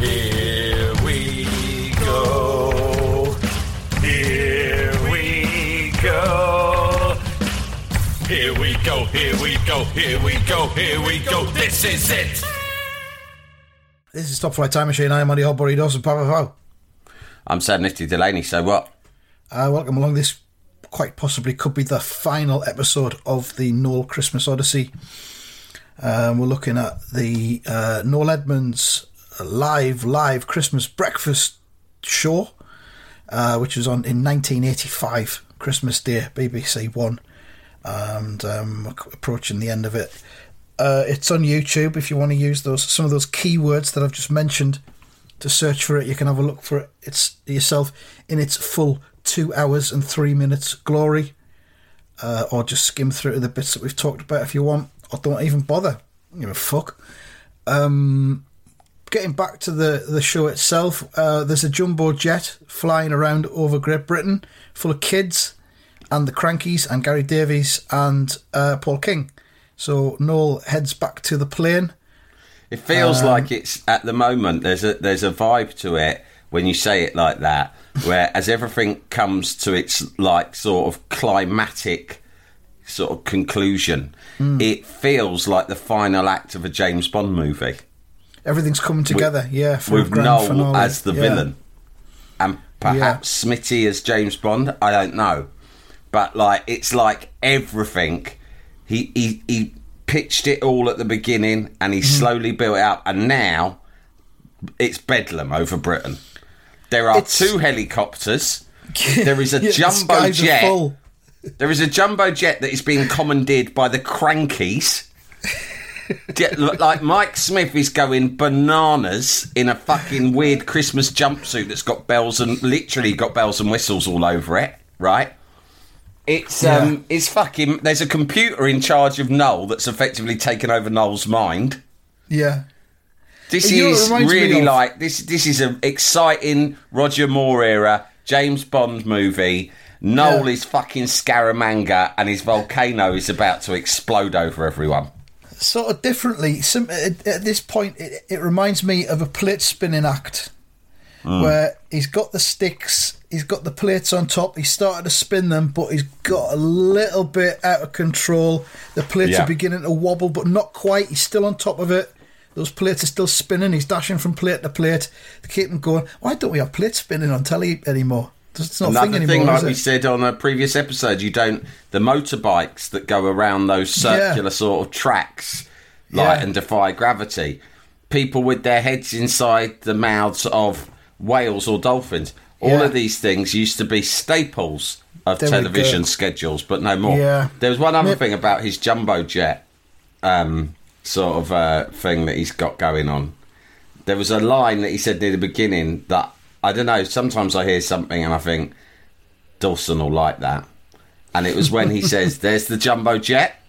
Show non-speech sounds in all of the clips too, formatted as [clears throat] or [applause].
Here we go. Here we go. Here we go. Here we go. Here we go. Here we go. This is it. This is Top Flight Time Machine. I am Andy Hobbury Dawson Power Pow. I'm Sam Nifty Delaney, so what? Uh, welcome along. This quite possibly could be the final episode of the Noel Christmas Odyssey. Um, we're looking at the uh, Noel Edmonds live, live Christmas breakfast show, uh, which was on in 1985, Christmas Day, BBC One, and um, approaching the end of it. Uh, it's on YouTube if you want to use those some of those keywords that I've just mentioned to search for it. You can have a look for it. It's yourself in its full two hours and three minutes glory, uh, or just skim through the bits that we've talked about if you want, or don't even bother. You know, fuck. Um, getting back to the the show itself, uh, there's a jumbo jet flying around over Great Britain, full of kids, and the Crankies and Gary Davies and uh, Paul King. So Noel heads back to the plane. It feels Um, like it's at the moment. There's a there's a vibe to it when you say it like that, where as everything comes to its like sort of climatic sort of conclusion, Hmm. it feels like the final act of a James Bond movie Everything's coming together, yeah, for with Noel finale. as the Yeah. villain, and perhaps Smitty as James Bond. I don't know, but like it's like everything. He he he pitched it all at the beginning, and he Mm-hmm. slowly built it up, and now it's bedlam over Britain. There are It's- two helicopters. [laughs] There is a Yeah, jumbo jet. There is a jumbo jet that is being commandeered by the Crankies. [laughs] Like Mike Smith is going bananas in a fucking weird Christmas jumpsuit that's got bells and literally got bells and whistles all over it, right? It's um, it's fucking. There's a computer in charge of Noel that's effectively taken over Noel's mind. Yeah. This You know what it is really of? like this. This is an exciting Roger Moore era James Bond movie. Noel Yeah. is fucking Scaramanga, and his volcano is about to explode over everyone. Sort of differently. Sim- at, at this point, it, it reminds me of a plate spinning act hmm. where he's got the sticks, he's got the plates on top, he's started to spin them, but he's got a little bit out of control. The plates Yeah. are beginning to wobble, but not quite. He's still on top of it. Those plates are still spinning. He's dashing from plate to plate to keep them going. Why don't we have plates spinning on telly anymore? It's not a thing Another anymore. thing, like we said on a previous episode, you don't the motorbikes that go around those circular sort of tracks, like Yeah. and defy gravity. People with their heads inside the mouths of whales or dolphins. All Yeah. of these things used to be staples of There television schedules, but no more. Yeah. There was one other Yep. thing about his jumbo jet um, sort of uh, thing that he's got going on. There was a line that he said near the beginning that I don't know. Sometimes I hear something and I think Dawson will like that. And it was when he says, [laughs] "There's the jumbo jet.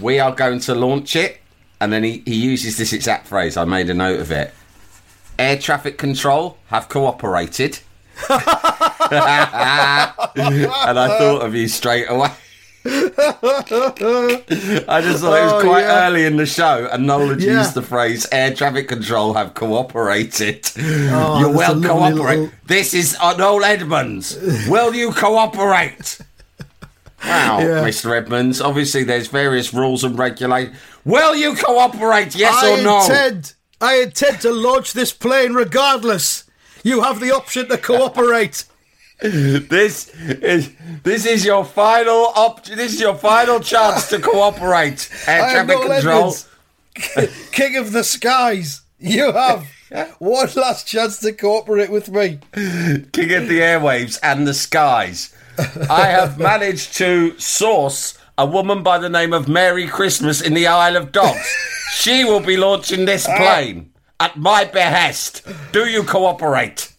We are going to launch it." And then he, he uses this exact phrase. I made a note of it. Air traffic control have cooperated. [laughs] and I thought of you straight away. I just thought it was Oh, quite yeah. early in the show, and Noel had Yeah. used the phrase "air traffic control have cooperated." Oh, [laughs] you will cooperate. little- This is Noel Edmonds. will you cooperate? Wow, [laughs] Yeah. Mr. Edmonds. Obviously, there's various rules and regulations. Will you cooperate? Yes I or no? intend, I intend to launch this plane regardless. You have the option to cooperate. This is this is your final op- This is your final chance to cooperate. [laughs] Air traffic Noel control. [laughs] King of the skies. You have [laughs] one last chance to cooperate with me. King of the airwaves and the skies. I have managed to source a woman by the name of Mary Christmas in the Isle of Dogs. she will be launching this ah. plane at my behest. Do you cooperate?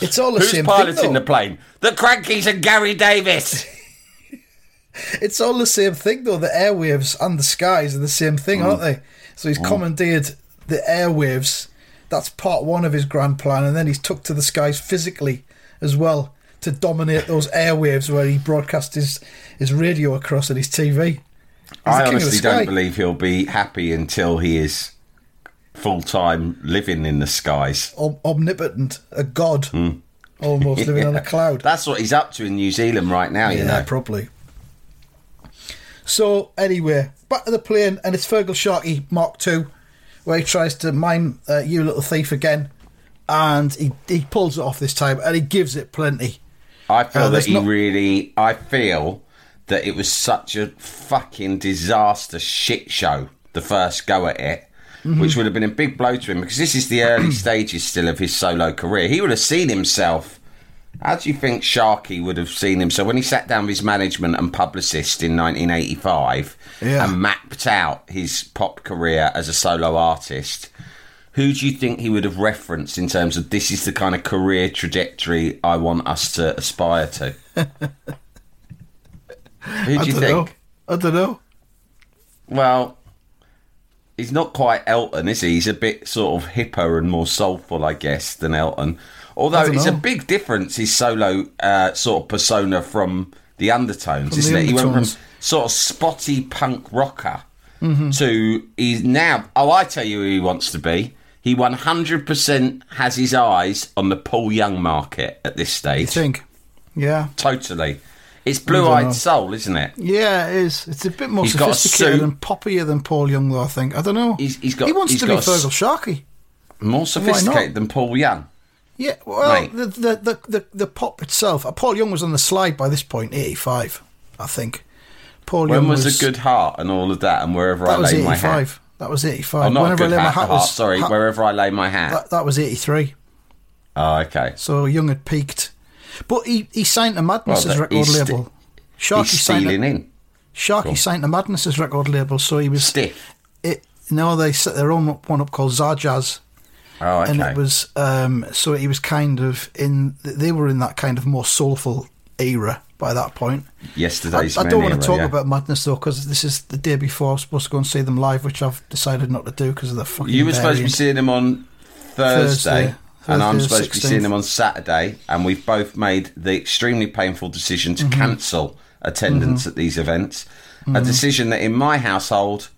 It's all the Who's same piloting thing. the plane? The Crankies and Gary Davies. [laughs] It's all the same thing though. The airwaves and the skies are the same thing, aren't mm. they? So he's mm. commandeered the airwaves. That's part one of his grand plan, and then he's took to the skies physically as well to dominate those airwaves where he broadcasts his, his radio across and his TV. He's I king of the honestly don't believe he'll be happy until he is full time living in the skies. Om- omnipotent, a god, almost living on a [laughs] cloud. That's what he's up to in New Zealand right now, you yeah, know. probably. So anyway, back to the plane, and it's Fergal Sharkey Mark II, where he tries to mime uh, you little thief again, and he he pulls it off this time, and he gives it plenty. I feel Uh, that he not- really. I feel that it was such a fucking disaster shit show. The first go at it, Mm-hmm. which would have been a big blow to him because this is the early [clears throat] stages still of his solo career. He would have seen himself. How do you think Sharkey would have seen himself So when he sat down with his management and publicist in 1985 Yeah. and mapped out his pop career as a solo artist? Who do you think he would have referenced in terms of this is the kind of career trajectory I want us to aspire to? [laughs] Who do you think? know. I don't know. Well, he's not quite Elton, is he? He's a bit sort of hipper and more soulful, I guess, than Elton. Although it's a big difference, his solo uh, sort of persona from the Undertones, From isn't the it? He went from sort of spotty punk rocker Mm-hmm. to he's now. Oh, I tell you who he wants to be. He 100% has his eyes on the Paul Young market at this stage. You think? Yeah, Totally. It's I Blue. Eyed Soul, isn't it? yeah, it is. It's a bit more He's sophisticated and poppier than Paul Young, though. I think. I don't know. He's- he's got- He wants to be got a s- Fergal Sharkey. More sophisticated than Paul Young. Yeah, well, the, the the the the pop itself. Uh, Paul Young was on the slide by this point, eighty-five, I think. Paul When Young was, a good heart and all of that, and wherever I That was lay my hat. That was eighty-five. Oh, not Whenever I good lay my hat, hat heart. was Sorry, ha- wherever I lay my hat. that, that was eighty-three. oh, okay. So Young had peaked, but he he signed to Madness's Well, record label. Sharkey signed to, in. Sharkey signed to Madness's record label, so he was Stiff. It no, they set their own up- one up called Zarjazz. Oh, okay. and it was um, so he was kind of in. They were in that kind of more soulful era by that point. I, Yesterday's I Men don't want to talk yeah. about Madness though, because this is the day before I was supposed to go and see them live, which I've decided not to do because of the fucking. You were supposed to be seeing them on Thursday, Thursday. And I'm supposed to be seeing them on Saturday, and we've both made the extremely painful decision Mm-hmm. to cancel attendance at these events. A decision that in my household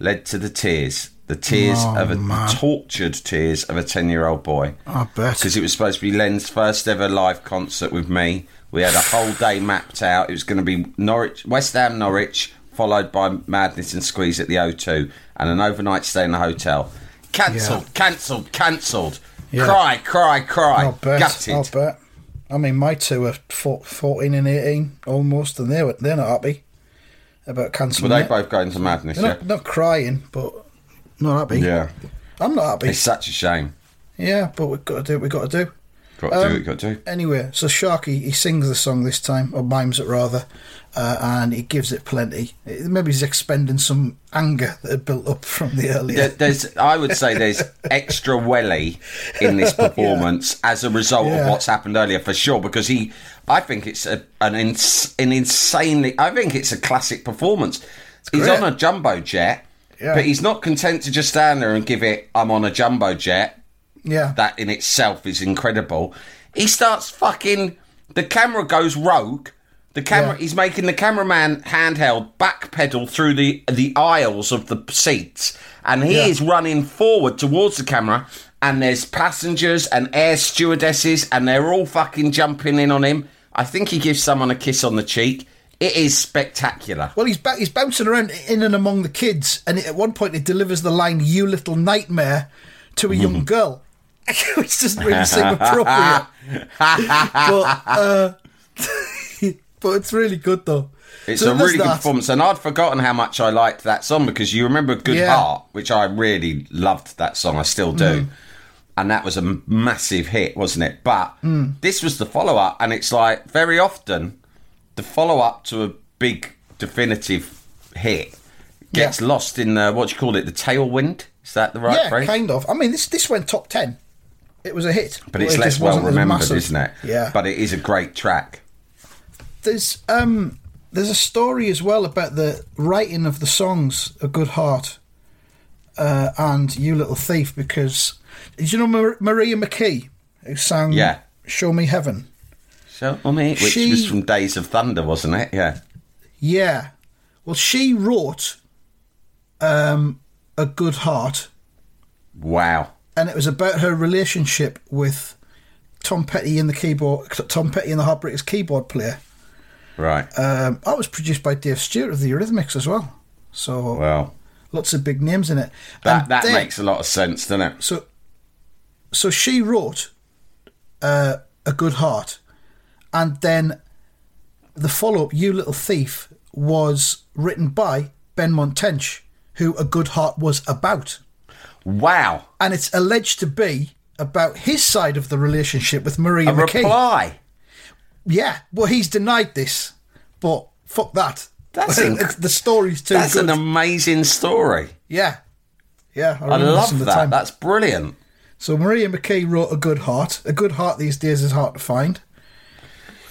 led to the tears. The tears Oh, of a man. tortured tears of a 10 year old boy. I bet. because it was supposed to be Len's first ever live concert with me. We had a whole day mapped out. It was going to be Norwich, West Ham, Norwich, followed by Madness and Squeeze at the O2, and an overnight stay in the hotel. Cancelled, Yeah. cancelled, cancelled. Yeah. Cry, cry, cry. I'll bet. Gutted. I'll bet. I mean, my two are four, 14 and 18 almost, and they're, they're not happy about cancelling they it. both going to Madness? They're Yeah. not, not crying, but not happy. Yeah. I'm not happy. It's such a shame. Yeah, but we've got to do what we've got to do. Got to do Um, it, got to do. Anyway, so Sharkey, he sings the song this time, or mimes it rather, uh, and he gives it plenty. Maybe he's expending some anger that had built up from the earlier. There- There's, I would say, there's [laughs] extra welly in this performance as a result Yeah. of what's happened earlier, for sure. Because he, I think it's a, an ins, an insanely, I think it's a classic performance. He's on a jumbo jet, Yeah. but he's not content to just stand there and give it. I'm on a jumbo jet. yeah, That in itself is incredible. He starts fucking. The camera goes rogue. The camera. Yeah. He's making the cameraman handheld backpedal through the the aisles of the seats, and he Yeah. is running forward towards the camera. And there's passengers and air stewardesses, and they're all fucking jumping in on him. I think he gives someone a kiss on the cheek. It is spectacular. Well, he's ba- he's bouncing around in and among the kids, and at one point he delivers the line "You little nightmare" to a young girl, [laughs] which doesn't really seem appropriate. [laughs] but uh, [laughs] but it's really good though. It's So a really good that. performance, and I'd forgotten how much I liked that song because you remember "Good Yeah. Heart," which I really loved. That song, I still do, mm. and that was a massive hit, wasn't it? But mm. this was the follow up, and it's like very often the follow up to a big definitive hit gets Yeah. lost in the what do you call it? The tailwind. Is that the right yeah, phrase? kind of. I mean, this this went top ten. It was a hit, But it's it less well remembered, isn't it? Yeah. But it is a great track. There's um there's a story as well about the writing of the songs "A Good Heart" uh, and "You Little Thief" because did you know Mar- Maria McKee who sang Yeah. "Show Me Heaven"? So, I mean, which She- was from Days of Thunder, wasn't it? Yeah. Yeah. Well, she wrote um, "A Good Heart," Wow. and it was about her relationship with Tom Petty and the keyboard, Tom Petty and the Heartbreakers keyboard player. Right. Um, that was produced by Dave Stewart of the Eurythmics as well. So well, lots of big names in it. that And that then- makes a lot of sense, doesn't it? so. So she wrote uh, a good heart, and then the follow-up, "You Little Thief," was written by Benmont Tench, who "A Good Heart" was about, Wow. and it's alleged to be about his side of the relationship with Maria A McKee. reply. Yeah, well, he's denied this, but fuck that. That's [laughs] inc- the story's too That's good. an amazing story. yeah, yeah. I this love the that. time. That's brilliant. So Maria McKee wrote a good heart. A good heart these days is hard to find.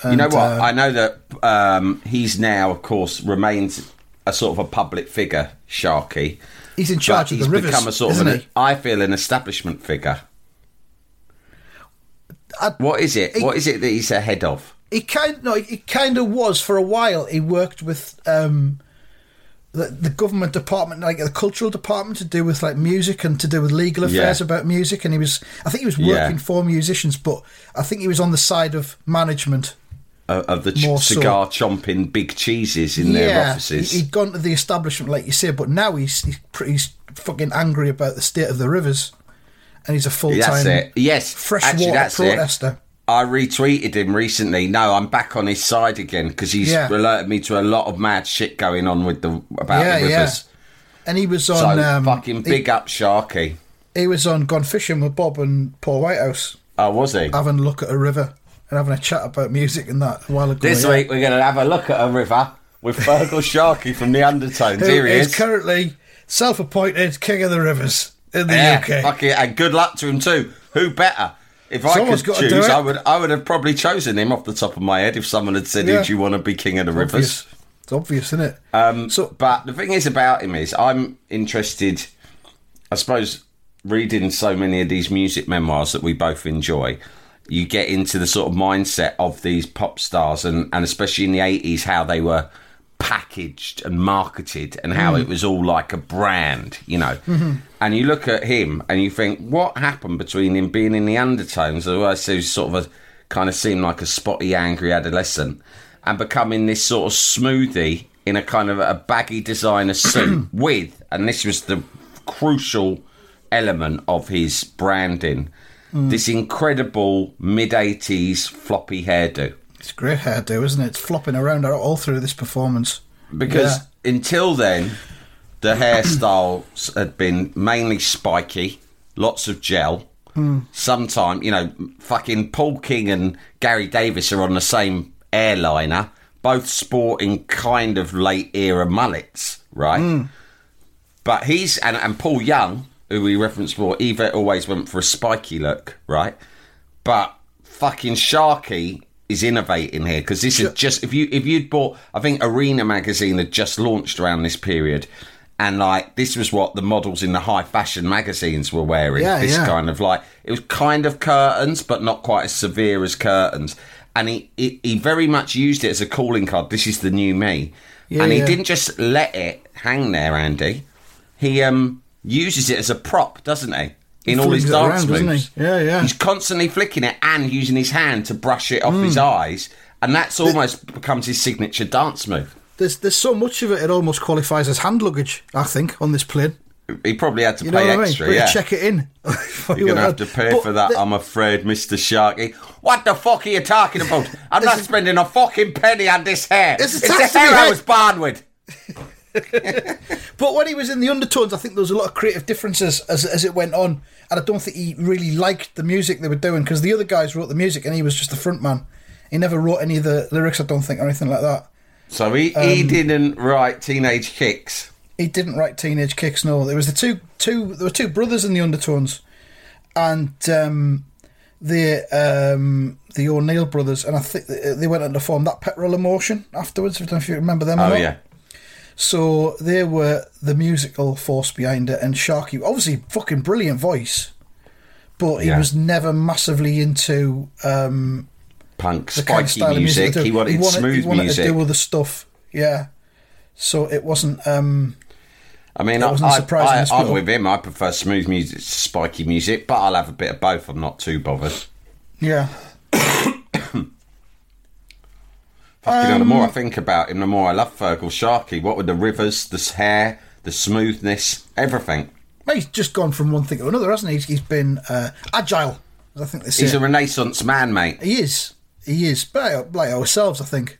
you know what? uh, I know that um, he's now, of course, remains a sort of a public figure, Sharkey. He's in charge of he's the rivers, become a sort of an. I feel, an establishment figure. I- What is it? he- what is it that he's ahead of? He kind no, he kind of was for a while. He worked with um, the the government department, like the cultural department, to do with like music and to do with legal affairs Yeah. about music. And he was, I think, he was Yeah. working for musicians, but I think he was on the side of management. Uh, of the ch- More so. cigar chomping big cheeses in their offices. He, had gone to the establishment, like you say, but now he's he's pretty he's fucking angry about the state of the rivers, and he's a full time. Yes, freshwater protester. It. I retweeted him recently. No, I'm back on his side again because he's Yeah. alerted me to a lot of mad shit going on with the about Yeah, the yeah. rivers. And he was So on um, fucking he- big up Sharkey. He, was on Gone Fishing with Bob and Paul Whitehouse, Oh, was he? having a look at a river and having a chat about music and that a while ago. this yeah. week we're going to have a look at a river with Fergal [laughs] Sharkey from the Undertones. Who Here he is is. currently self-appointed king of the rivers in the yeah, UK. fuck it, and good luck to him too. Who better? If I Someone's could to do choose. I would. I would have probably chosen him off the top of my head if someone had said, Yeah. Do you want to be king of the rivers?" Obvious. It's obvious, isn't it? Um, so but the thing is about him is I'm interested. I suppose reading so many of these music memoirs that we both enjoy, you get into the sort of mindset of these pop stars, and and especially in the eighties, how they were packaged and marketed, and how mm. it was all like a brand, you know. Mm-hmm. And you look at him and you think, what happened between him being in the undertones, I say sort of a kind of seemed like a spotty, angry adolescent, and becoming this sort of smoothie in a kind of a baggy designer [clears throat] suit with, and this was the crucial element of his branding, mm. this incredible mid 80s floppy hairdo. It's great hairdo, isn't it? It's flopping around all through this performance. Because Yeah. until then, the hairstyles had been mainly spiky, lots of gel. Hmm. Sometime, you know, fucking Paul King and Gary Davies are on the same airliner, both sporting kind of late era mullets, right? Hmm. But he's and, and Paul Young, who we referenced before, Eva always went for a spiky look, right? But fucking Sharkey is innovating here because this is just if you if you'd bought, I think Arena magazine had just launched around this period, and like this was what the models in the high fashion magazines were wearing. Yeah, this yeah. kind of like it was kind of curtains, but not quite as severe as curtains. And he, he, he very much used it as a calling card. This is the new me. Yeah, and he didn't just let it hang there, Andy. He um uses it as a prop, doesn't he? In all his dance around, moves. he? Yeah, yeah. He's constantly flicking it and using his hand to brush it off Mm. his eyes, and that's almost becomes his signature dance move. There's there's so much of it, it almost qualifies as hand luggage. I think on this plane. He probably had to You pay what I mean? extra, But yeah. check it in. [laughs] You're gonna have to pay for that, I'm afraid, Mr. Sharkey. What the fuck are you talking about? I'm not spending a fucking penny on this hair. It's It's, the hair I was born with. [laughs] But when he was in the undertones, I think there was a lot of creative differences as as it went on, and I don't think he really liked the music they were doing because the other guys wrote the music and he was just the front man. He never wrote any of the lyrics, I don't think, or anything like that. So he, he Um, didn't write Teenage Kicks. He didn't write Teenage Kicks. No, there was the two two there were two brothers in the Undertones, and um, the um, the O'Neill brothers, and I think they went on to form that Petrol Emotion afterwards. I don't know if you remember them. or Oh yeah, So they were the musical force behind it, and Sharkey, obviously, fucking brilliant voice, but he Yeah. was never massively into um, punk, the kind of spiky style of music. music. they do. He wanted, smooth he wanted music. to do other stuff. Yeah. So it wasn't. Um, I mean, I, wasn't I, surprising I, I'm with him. I prefer smooth music to spiky music, but I'll have a bit of both. I'm not too bothered. yeah. Fucking hell, the Um, more I think about him, the more I love Fergal Sharkey. What with the rivers, the hair, the smoothness, everything. Well, he's just gone from one thing to another, hasn't he? He's, been uh, agile. I think they say. He's a renaissance man, mate. he is. He is. But like ourselves, I think.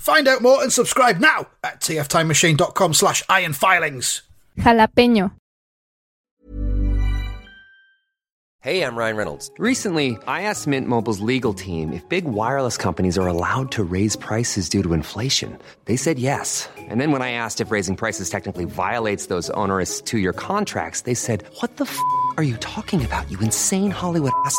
Find out more and subscribe now at tftimemachine.com slash ironfilings. Jalapeño. Hey, I'm Ryan Reynolds. Recently, I asked Mint Mobile's legal team if big wireless companies are allowed to raise prices due to inflation. They said yes. And then when I asked if raising prices technically violates those onerous two year contracts, they said, What the f are you talking about, you insane Hollywood ass?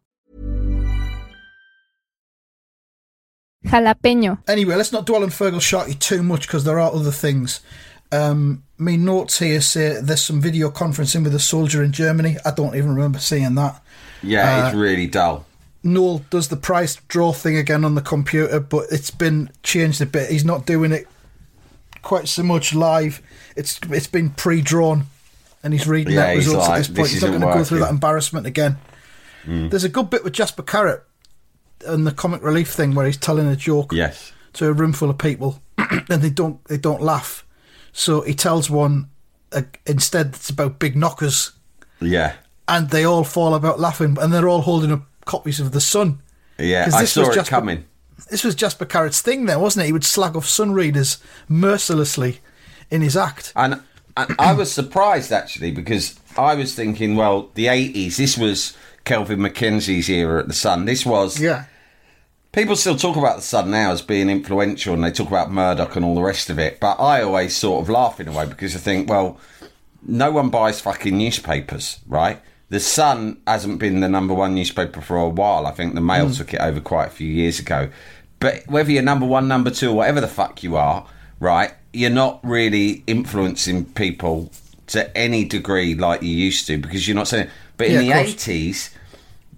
Jalapeño. Anyway, let's not dwell on Fergal Sharkey too much because there are other things. Um, me notes here say there's some video conferencing with a soldier in Germany. I don't even remember seeing that. Yeah, Uh, it's really dull. Noel does the price draw thing again on the computer, but it's been changed a bit. He's not doing it quite so much live. It's it's been pre-drawn, and he's reading Yeah, out he's results like, at this point. "This he's not going to go through that embarrassment again. There's a good bit with Jasper Carrott and the comic relief thing where he's telling a joke Yes. to a room full of people, [clears throat] and they don't they don't laugh. So he tells one uh, instead it's about big knockers, Yeah. and they all fall about laughing, and they're all holding up copies of the Sun. Yeah. 'Cause I this saw was it Jasper- coming. This was Jasper Carrott's thing, then, wasn't it? He would slag off Sun readers mercilessly in his act. And, and I was surprised actually because I was thinking, well, the 80s, this was Kelvin MacKenzie's era at the Sun. This was. Yeah, People still talk about the Sun now as being influential and they talk about Murdoch and all the rest of it. But I always sort of laugh in a way because I think, well, no one buys fucking newspapers, right? The Sun hasn't been the number one newspaper for a while. I think the Mail mm. took it over quite a few years ago. But whether you're number one, number two, or whatever the fuck you are, right, you're not really influencing people to any degree like you used to because you're not saying. But in Yeah, the 80s,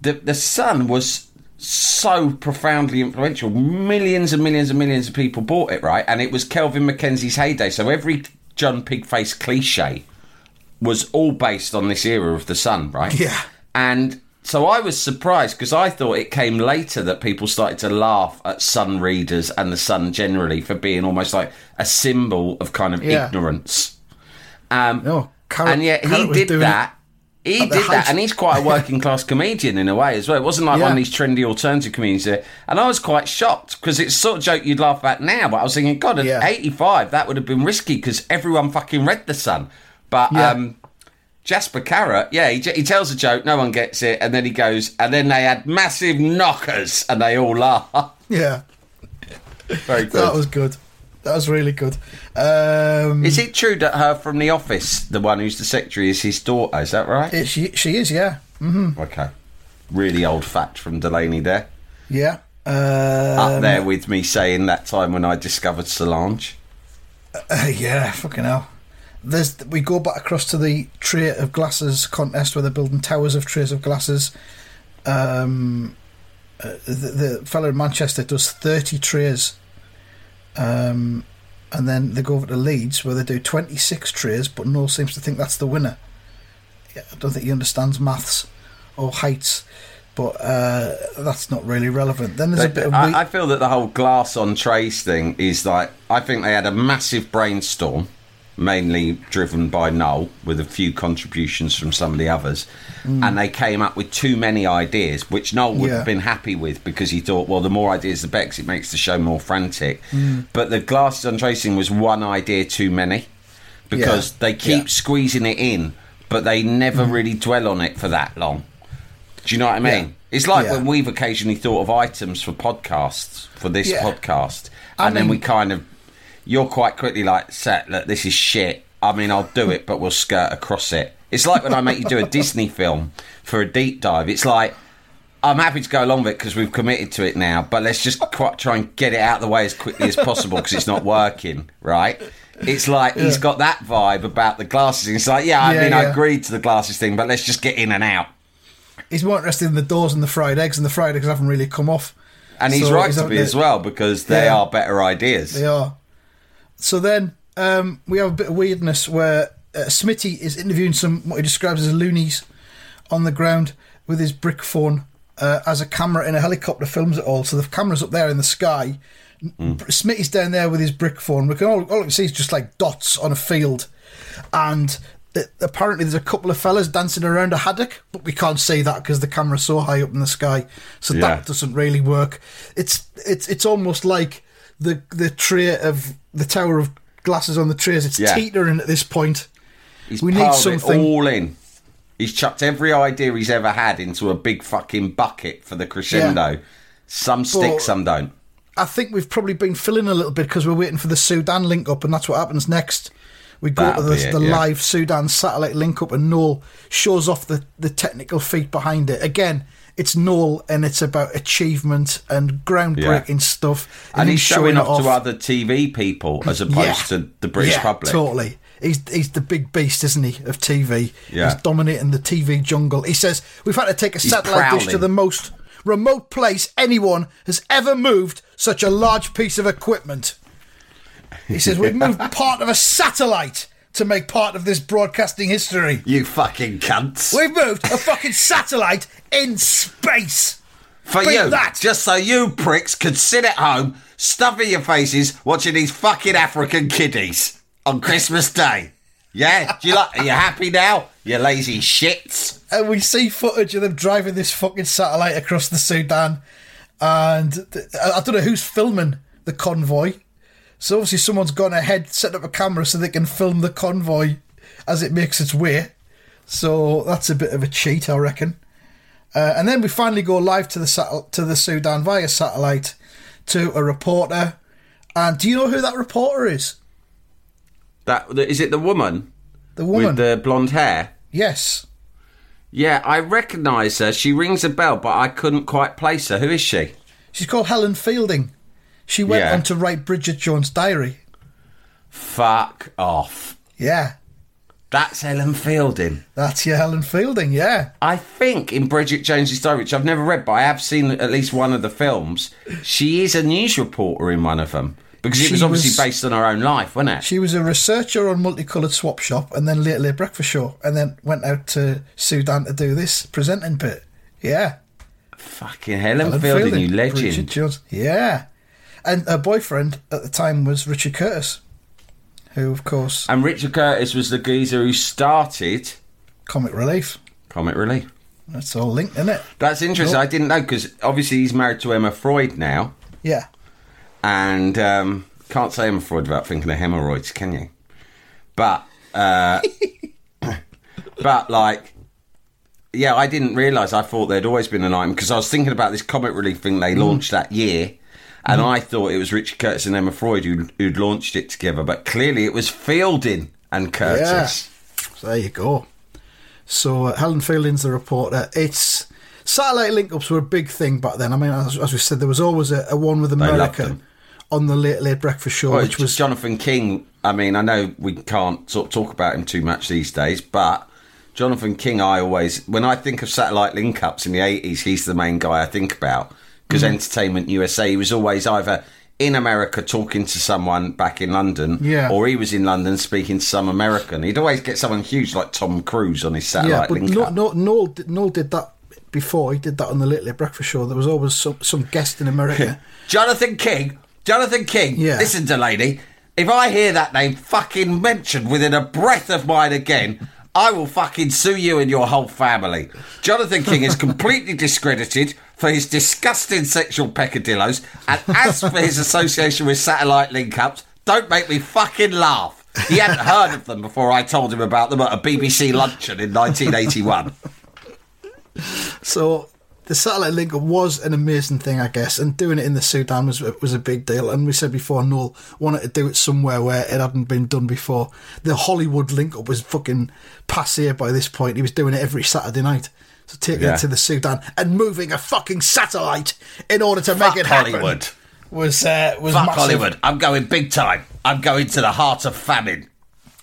the, the Sun was so profoundly influential. Millions and millions and millions of people bought it, right? And it was Kelvin MacKenzie's heyday. So every John Pigface cliche was all based on this era of the Sun, right? Yeah. And so I was surprised because I thought it came later that people started to laugh at Sun readers and the Sun generally for being almost like a symbol of kind of Yeah. ignorance. Um, No, Carrott- and yet he Carrott did that. He did that, and he's quite a working class [laughs] comedian in a way as well. It wasn't like one of these trendy alternative comedians there. And I was quite shocked because it's sort of joke you'd laugh at now. But I was thinking, God, at Yeah. 85, that would have been risky because everyone fucking read The Sun. But Yeah. um, Jasper Carrott, yeah, he, he tells a joke, no one gets it, and then he goes, and then they had massive knockers, and they all laugh. Yeah, Very good. that was good. That was really good. Um, Is it true that her from the office, the one who's the secretary, is his daughter? Is that right? it- she, she is, yeah. okay. Really old fact from Delaney there. Yeah. Um, Up there with me saying that time when I discovered Solange. Uh, yeah, fucking hell. There's we go back across to the tray of glasses contest where they're building towers of trays of glasses. Um, uh, the, the fellow in Manchester does thirty trays, um, and then they go over to Leeds where they do twenty six trays, but Noel seems to think that's the winner. Yeah, I don't think he understands maths or heights, but uh, that's not really relevant. Then there's a bit of I, wheat- I feel that the whole glass on trays thing is like I think they had a massive brainstorm, mainly driven by Noel, with a few contributions from some of the others, mm. and they came up with too many ideas, which Noel would Yeah. have been happy with because he thought, well, the more ideas, the better, it makes the show more frantic. Mm. But the glasses on tracing was one idea too many because Yeah. they keep Yeah. squeezing it in, but they never mm. really dwell on it for that long. Do you know what I mean? It's like when we've occasionally thought of items for podcasts for this podcast, I and then we kind of you're quite quickly like, "Set, look, this is shit." I mean, I'll do it, but we'll skirt across it. It's like when I make you do a Disney film for a deep dive. It's like I'm happy to go along with it because we've committed to it now, but let's just quite try and get it out of the way as quickly as possible because it's not working, right? It's like he's got that vibe about the glasses. It's like, yeah, I Yeah, mean, I yeah. agreed to the glasses thing, but let's just get in and out. he's more interested in the doors and the fried eggs, and the fried eggs haven't really come off. And he's So right he's to be as well because they Yeah. are better ideas. They are. So then um, we have a bit of weirdness where uh, Smitty is interviewing some what he describes as loonies on the ground with his brick phone uh, as a camera in a helicopter films it all. So the camera's up there in the sky. Mm. Smitty's down there with his brick phone. We can all, all we can see is just like dots on a field, and uh, apparently there's a couple of fellas dancing around a haddock, but we can't see that because the camera's so high up in the sky. So Yeah. that doesn't really work. It's it's it's almost like the the tray of the tower of glasses on the trays. It's Yeah. teetering at this point. He's We need something- all in. He's chucked every idea he's ever had into a big fucking bucket for the crescendo. Some stick, But- some don't. I think we've probably been filling a little bit because we're waiting for the Sudan link up, and that's what happens next. We go That'll to the, it, the yeah. live Sudan satellite link up, and Noel shows off the, the technical feat behind it. Again, it's Noel, and it's about achievement and groundbreaking Yeah. stuff. And him he's showing it off, to other TV people as opposed to the British yeah, public. Totally. He's, he's the big beast, isn't he, of TV? Yeah. He's dominating the TV jungle. He says, We've had to take a He's satellite dish to the most remote place anyone has ever moved such a large piece of equipment. He says, We've [laughs] moved part of a satellite to make part of this broadcasting history. You fucking cunts. We've moved a fucking satellite in space. For beat you, that. just so you pricks could sit at home, stuffing your faces, watching these fucking African kiddies on Christmas Day. Yeah? Do you like? Are you happy now? You lazy shits. and we see footage of them driving this fucking satellite across the Sudan. And I don't know who's filming the convoy. So obviously someone's gone ahead, set up a camera so they can film the convoy as it makes its way. So that's a bit of a cheat, I reckon. Uh, and then we finally go live to the to the Sudan via satellite to a reporter. And do you know who that reporter is? That is it. The woman, The woman. with the blonde hair. yes. Yeah, I recognise her. She rings a bell, but I couldn't quite place her. Who is she? She's called Helen Fielding. She went Yeah. on to write Bridget Jones' Diary. Fuck off. Yeah. That's Helen Fielding. That's your Helen Fielding, yeah. I think in Bridget Jones's Diary, which I've never read, but I have seen at least one of the films. She is a news reporter in one of them because it She was obviously was- based on her own life, wasn't it? She was a researcher on Multicoloured Swap Shop and then later Late Breakfast Show and then went out to Sudan to do this presenting bit. Yeah. Fucking Helen, Helen Fielding, you Bridget legend. Jones. Yeah. And her boyfriend at the time was Richard Curtis, who, of course, And Richard Curtis was the geezer who started Comic Relief. Comic Relief. That's all linked, isn't it? That's interesting. I didn't know because obviously he's married to Emma Freud now, Yeah. and um, can't say Emma Freud without thinking of hemorrhoids, can you? But uh, [laughs] but like, yeah, I didn't realise. I thought there'd always been an item because I was thinking about this comic relief thing they launched that year, and I thought it was Richard Curtis and Emma Freud who, who'd launched it together. But clearly, it was Fielding and Curtis. So there you go. So uh, Helen Fielding's the reporter. It's satellite link-ups were a big thing back then. I mean, as, as we said, there was always a, a one with America on the late late breakfast show, Well, which was Jonathan King. I mean, I know we can't sort of talk about him too much these days, but Jonathan King, I always, when I think of satellite link ups in the 80s, he's the main guy I think about. Because Mm-hmm. Entertainment USA, he was always either in America talking to someone back in London, Yeah. or he was in London speaking to some American. He'd always get someone huge like Tom Cruise on his yeah. satellite But up. no, Noel, did- Noel did that before. He did that on the late breakfast show. There was always some some guest in America. [laughs] Jonathan King, Jonathan King. Yeah. Listen to lady. If I hear that name fucking mentioned within a breath of mine again, I will fucking sue you and your whole family. Jonathan King is [laughs] completely discredited for his disgusting sexual peccadillos, and as for his association with satellite link ups, don't make me fucking laugh. He hadn't heard of them before I told him about them at a BBC luncheon in 1981. So the satellite link was an amazing thing, I guess, and doing it in the Sudan was was a big deal. And we said before, Noel wanted to do it somewhere where it hadn't been done before. The Hollywood link up was fucking passe by this point. He was doing it every Saturday night. So take Yeah. it to the Sudan and moving a fucking satellite in order to Fuck make it happen Hollywood. was uh, was Fuck massive. Hollywood. I'm going big time. I'm going to the heart of famine.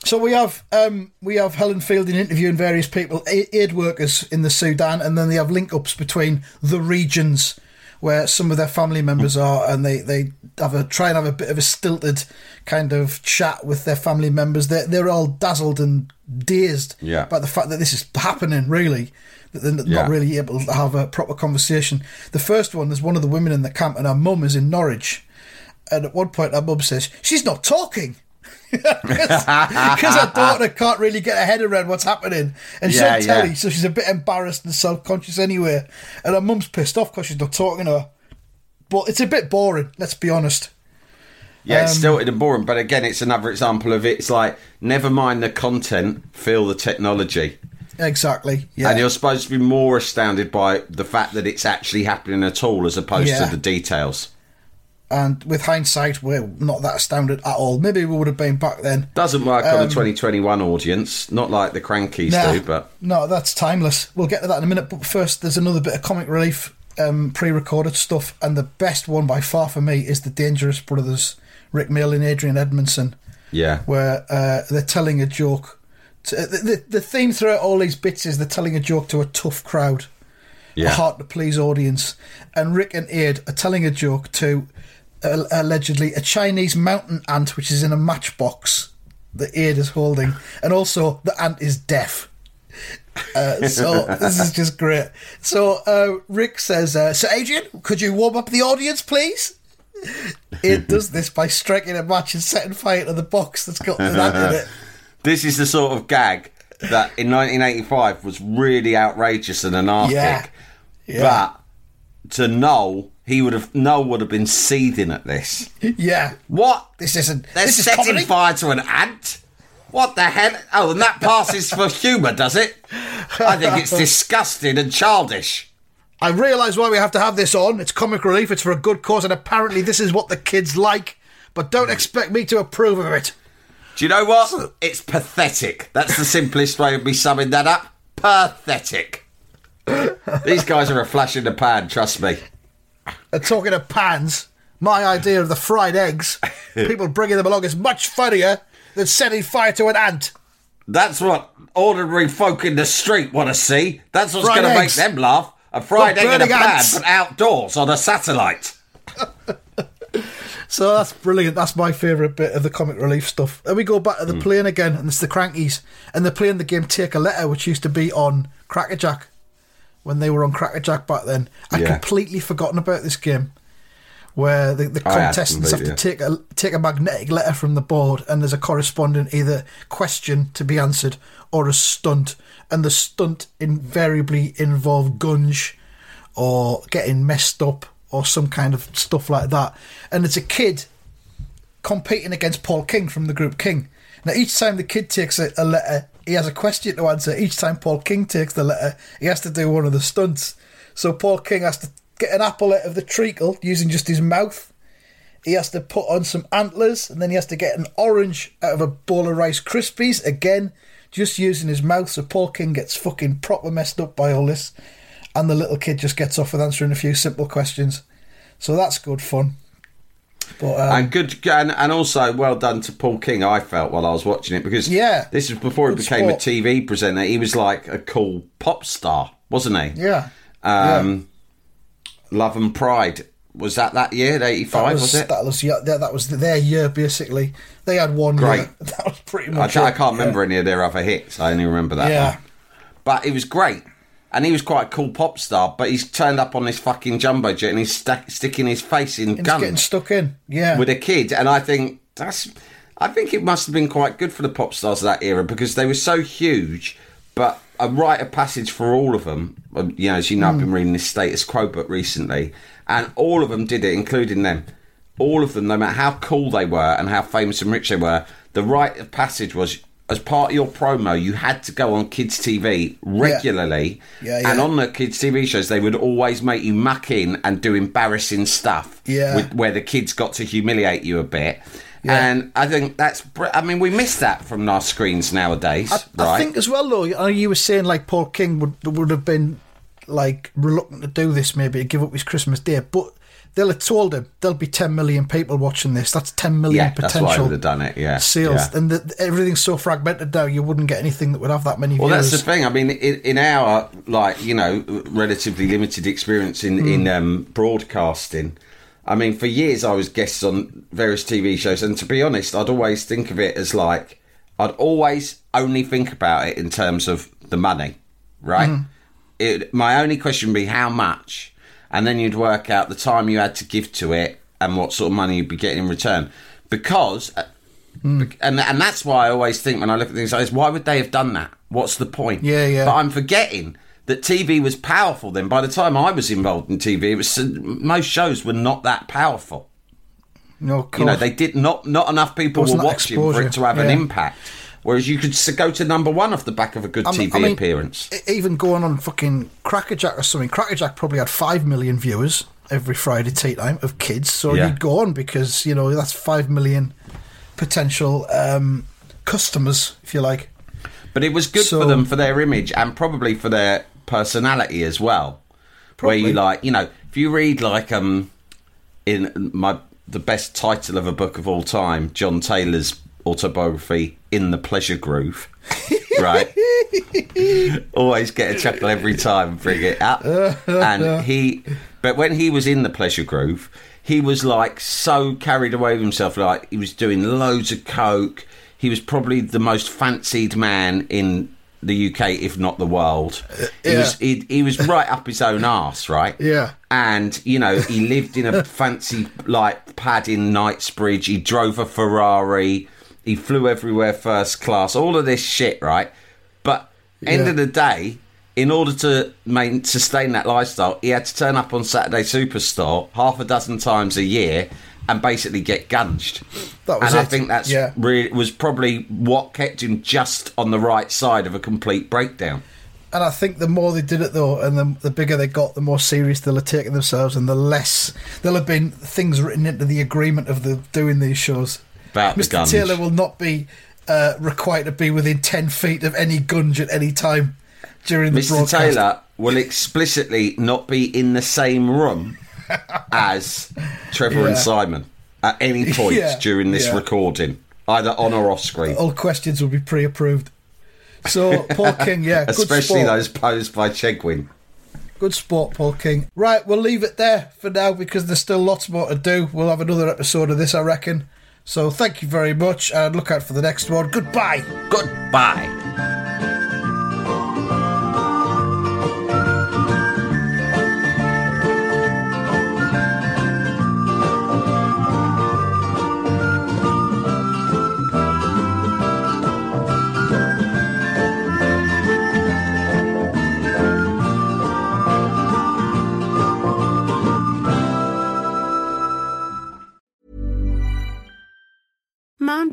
So we have um, we have Helen Fielding interviewing various people, aid workers in the Sudan, and then they have link ups between the regions where some of their family members are, and they, they have a try and have a bit of a stilted kind of chat with their family members. They're they're all dazzled and dazed Yeah. by the fact that this is happening. Really, that they're Yeah. not really able to have a proper conversation. The first one, there's one of the women in the camp, and her mum is in Norwich, and at one point her mum says she's not talking. [laughs] because [laughs] her daughter can't really get her head around what's happening, and she's Yeah, on telly, yeah. so she's a bit embarrassed and self-conscious anyway. And her mum's pissed off because she's not talking to her. But it's a bit boring, let's be honest. Yeah, it's Um, stilted and boring, but again, it's another example of it. It's like never mind the content, feel the technology, Exactly. Yeah. and you're supposed to be more astounded by the fact that it's actually happening at all, as opposed Yeah. to the details. and with hindsight, we're not that astounded at all. Maybe we would have been back then. Doesn't work on a Um, 2021 audience, not like the crankies Nah, do, but no, that's timeless. We'll get to that in a minute. But first, there's another bit of comic relief, um, pre-recorded stuff, and the best one by far for me is the Dangerous Brothers, Rik Mayall and Adrian Edmondson, yeah, where uh, they're telling a joke. The, the, the theme throughout all these bits is they're telling a joke to a tough crowd, a hard to please audience, and Rik and Ade are telling a joke to uh, allegedly a Chinese mountain ant which is in a matchbox that Ade is holding, and also the ant is deaf. Uh, so [laughs] this is just great. So uh, Rik says, uh, "So Adrian, could you warm up the audience, please?" It does this by striking a match and setting fire to the box that's got the ant in it. [laughs] This is the sort of gag that in 1985 was really outrageous and anarchic. Yeah. Yeah. But to Noel, he would have Noel would have been seething at this. Yeah, What? this isn't. They're this is setting comedy. fire to an ant? What the hell? Oh, and that passes for humour, does it? I think it's [laughs] disgusting and childish. I realise why we have to have this on. It's comic relief. It's for a good cause, and apparently this is what the kids like. But don't hmm. expect me to approve of it. Do you know what? It's pathetic. That's the simplest way of me summing that up. Pathetic. These guys are a flash in the pan, trust me. And talking of pans, my idea of the fried eggs, [laughs] people bringing them along is much funnier than setting fire to an ant. That's what ordinary folk in the street want to see. That's what's going to make them laugh. A fried Not egg in a pan, ants. but outdoors on a satellite. [laughs] So that's brilliant. That's my favourite bit of the comic relief stuff. And we go back to the plane again, and it's the Crankies. And they're playing the game Take a Letter, which used to be on Crackerjack when they were on Crackerjack back then. I'd Yeah. completely forgotten about this game. Where the, the contestants have to completely, take a take a magnetic letter from the board, and there's a corresponding either question to be answered or a stunt, and the stunt invariably involved gunge or getting messed up or some kind of stuff like that. And it's a kid competing against Paul King from the group King. Now, each time the kid takes a, a letter he has a question to answer. Each time Paul King takes the letter, he has to do one of the stunts. So Paul King has to get an apple out of the treacle using just his mouth. He has to put on some antlers, and then he has to get an orange out of a bowl of Rice Krispies again, just using his mouth. So Paul King gets fucking proper messed up by all this, and the little kid just gets off with answering a few simple questions. So that's good fun. But um, and good, and, and also well done to Paul King. I felt while I was watching it because Yeah. this was before he became sport. a TV presenter. He was like a cool pop star, wasn't he? yeah, Um, Love and Pride was that that year, eighty that was, was, it? that was yeah, that was their year basically. They had one Great. year. [laughs] That was pretty much. I it, can't yeah. remember any of their other hits. I only remember that Yeah. one. But it was great. And he was quite a cool pop star, but he's turned up on this fucking jumbo jet and he's sta sticking his face in And guns getting stuck in. Yeah, with a kid, and I think that's. I think it must have been quite good for the pop stars of that era because they were so huge, but a rite of passage for all of them. um, You know, as you know, I've been reading this status quo book recently, and all of them did it, including them. All of them, no matter how cool they were and how famous and rich they were, the rite of passage was as part of your promo, you had to go on kids' TV regularly, Yeah, and yeah. on the kids' TV shows, they would always make you muck in and do embarrassing stuff, Yeah. with, where the kids got to humiliate you a bit. Yeah. And I think that's, I mean, we miss that from our screens nowadays, I, right? I think as well though. you uh, You were saying like Paul King would would have been like reluctant to do this, maybe to give up his Christmas day, but they'll have told him there'll be ten million people watching this. That's ten million yeah, that's potential why I would have done it. Yeah, sales, yeah. and the, everything's so fragmented now. You wouldn't get anything that would have that many Well, viewers. that's the thing. I mean, in, in our like you know relatively limited experience in in Hmm. um, broadcasting, I mean, for years I was guests on various TV shows, and to be honest, I'd always think of it as like I'd always only think about it in terms of the money, right? Hmm. It, my only question would be how much, and then you'd work out the time you had to give to it and what sort of money you'd be getting in return, because. Hmm. And and that's why I always think when I look at things like this, why would they have done that? What's the point? Yeah, yeah. But I'm forgetting that TV was powerful then. By the time I was involved in TV, it was most shows were not that powerful. no, You know, they did not not enough people were Wasn't watching for it to have an impact. Whereas you could go to number one off the back of a good I mean- TV I mean, appearance. even going on fucking Crackerjack or something. Crackerjack probably had five million viewers every Friday tea time of kids. So Yeah. you'd go on because you know that's five million potential um, customers, if you like. But it was good So- for them for their image and probably for their personality as well. Where you like, you know, if you read like um in my the best title of a book of all time, John Taylor's autobiography, In the Pleasure Groove, right? [laughs] Always get a chuckle every time, bring it up. [laughs] and he, but when he was in the Pleasure Groove, he was like so carried away with himself, like he was doing loads of coke. He was probably the most fancied man in the UK, if not the world. He yeah. was he, he was right up his own arse, right? Yeah. And you know, he lived in a [laughs] fancy like pad in Knightsbridge. He drove a Ferrari. He flew everywhere first class. All of this shit, right? But end Yeah. of the day, in order to main, sustain that lifestyle, he had to turn up on Saturday Superstore half a dozen times a year and basically get gunged. That was and I think that's yeah. really was probably what kept him just on the right side of a complete breakdown. And I think the more they did it though, and the, the bigger they got, the more serious they'll have taken themselves, and the less there'll have been things written into the agreement of the doing these shows. About the Mr. gunge. Taylor will not be uh, required to be within ten feet of any gunge at any time during the Mr. broadcast. Taylor will explicitly not be in the same room [laughs] as Trevor and Simon at any [laughs] point Yeah, during this yeah. recording, either on or off screen. All questions will be pre-approved. So Paul [laughs] King, yeah, good Especially those posed by Chegwin. Good sport, Paul King. Right, we'll leave it there for now because there's still lots more to do. We'll have another episode of this, I reckon. So thank you very much, and look out for the next one. Goodbye. Goodbye.